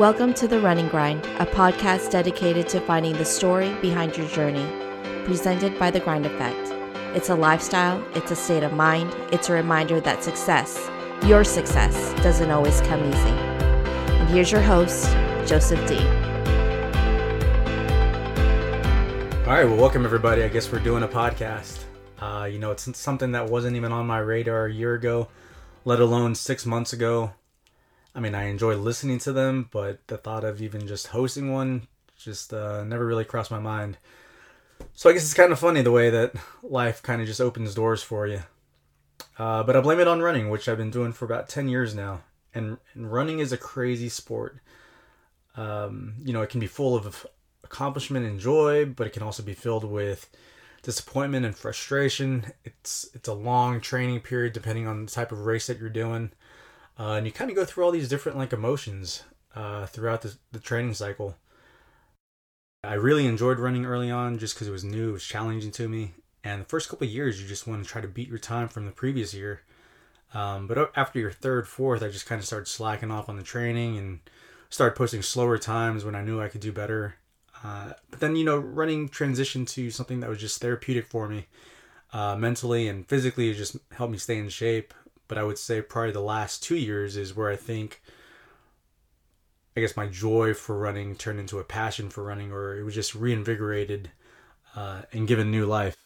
Welcome to The Running Grind, a podcast dedicated to finding the story behind your journey, presented by The Grind Effect. It's a lifestyle, it's a state of mind, it's a reminder that success, your success, doesn't always come easy. And here's your host, Joseph D. All right, well, welcome everybody. I guess we're doing a podcast. Uh, you know, it's something that wasn't even on my radar a year ago, let alone six months ago. I mean, I enjoy listening to them, but the thought of even just hosting one just uh, never really crossed my mind. So I guess it's kind of funny the way that life kind of just opens doors for you. Uh, but I blame it on running, which I've been doing for about 10 years now. And, and running is a crazy sport. Um, you know, it can be full of accomplishment and joy, but it can also be filled with disappointment and frustration. It's it's a long training period depending on the type of race that you're doing, uh, and you kind of go through all these different like emotions uh, throughout the, the training cycle. I really enjoyed running early on just because it was new, it was challenging to me, and the first couple years you just want to try to beat your time from the previous year. Um, but after your third, fourth, I just kind of started slacking off on the training and started posting slower times when I knew I could do better. Uh, but then, you know, running transitioned to something that was just therapeutic for me uh, mentally and physically. It just helped me stay in shape. But I would say probably the last two years is where I think, I guess, my joy for running turned into a passion for running, or it was just reinvigorated uh, and given new life.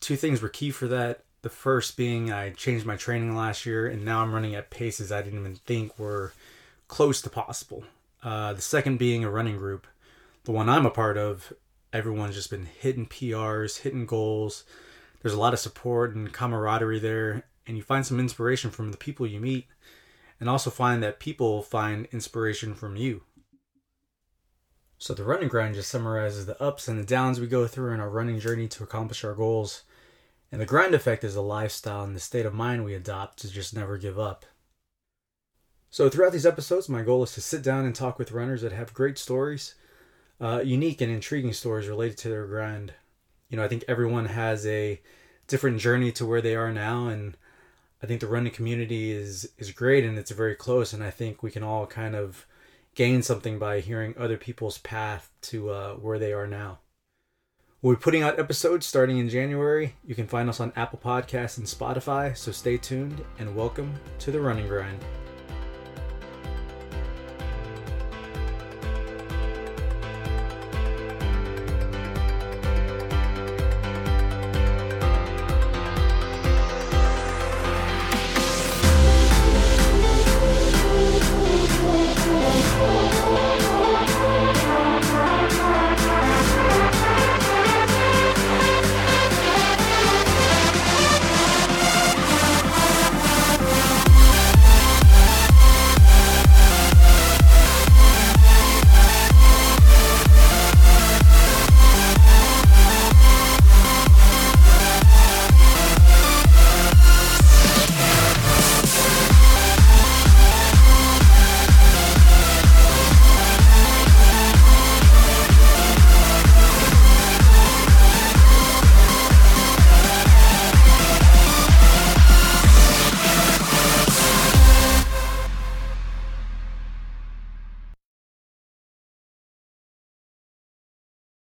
Two things were key for that. The first being I changed my training last year, and now I'm running at paces I didn't even think were close to possible. Uh, the second being a running group. The one I'm a part of, everyone's just been hitting PRs, hitting goals. There's a lot of support and camaraderie there, and you find some inspiration from the people you meet, and also find that people find inspiration from you. So, the running grind just summarizes the ups and the downs we go through in our running journey to accomplish our goals. And the grind effect is a lifestyle and the state of mind we adopt to just never give up. So, throughout these episodes, my goal is to sit down and talk with runners that have great stories, uh, unique and intriguing stories related to their grind. You know, I think everyone has a different journey to where they are now, and I think the running community is is great and it's very close, and I think we can all kind of gain something by hearing other people's path to uh, where they are now. We'll be putting out episodes starting in January. You can find us on Apple Podcasts and Spotify, so stay tuned and welcome to the Running Grind.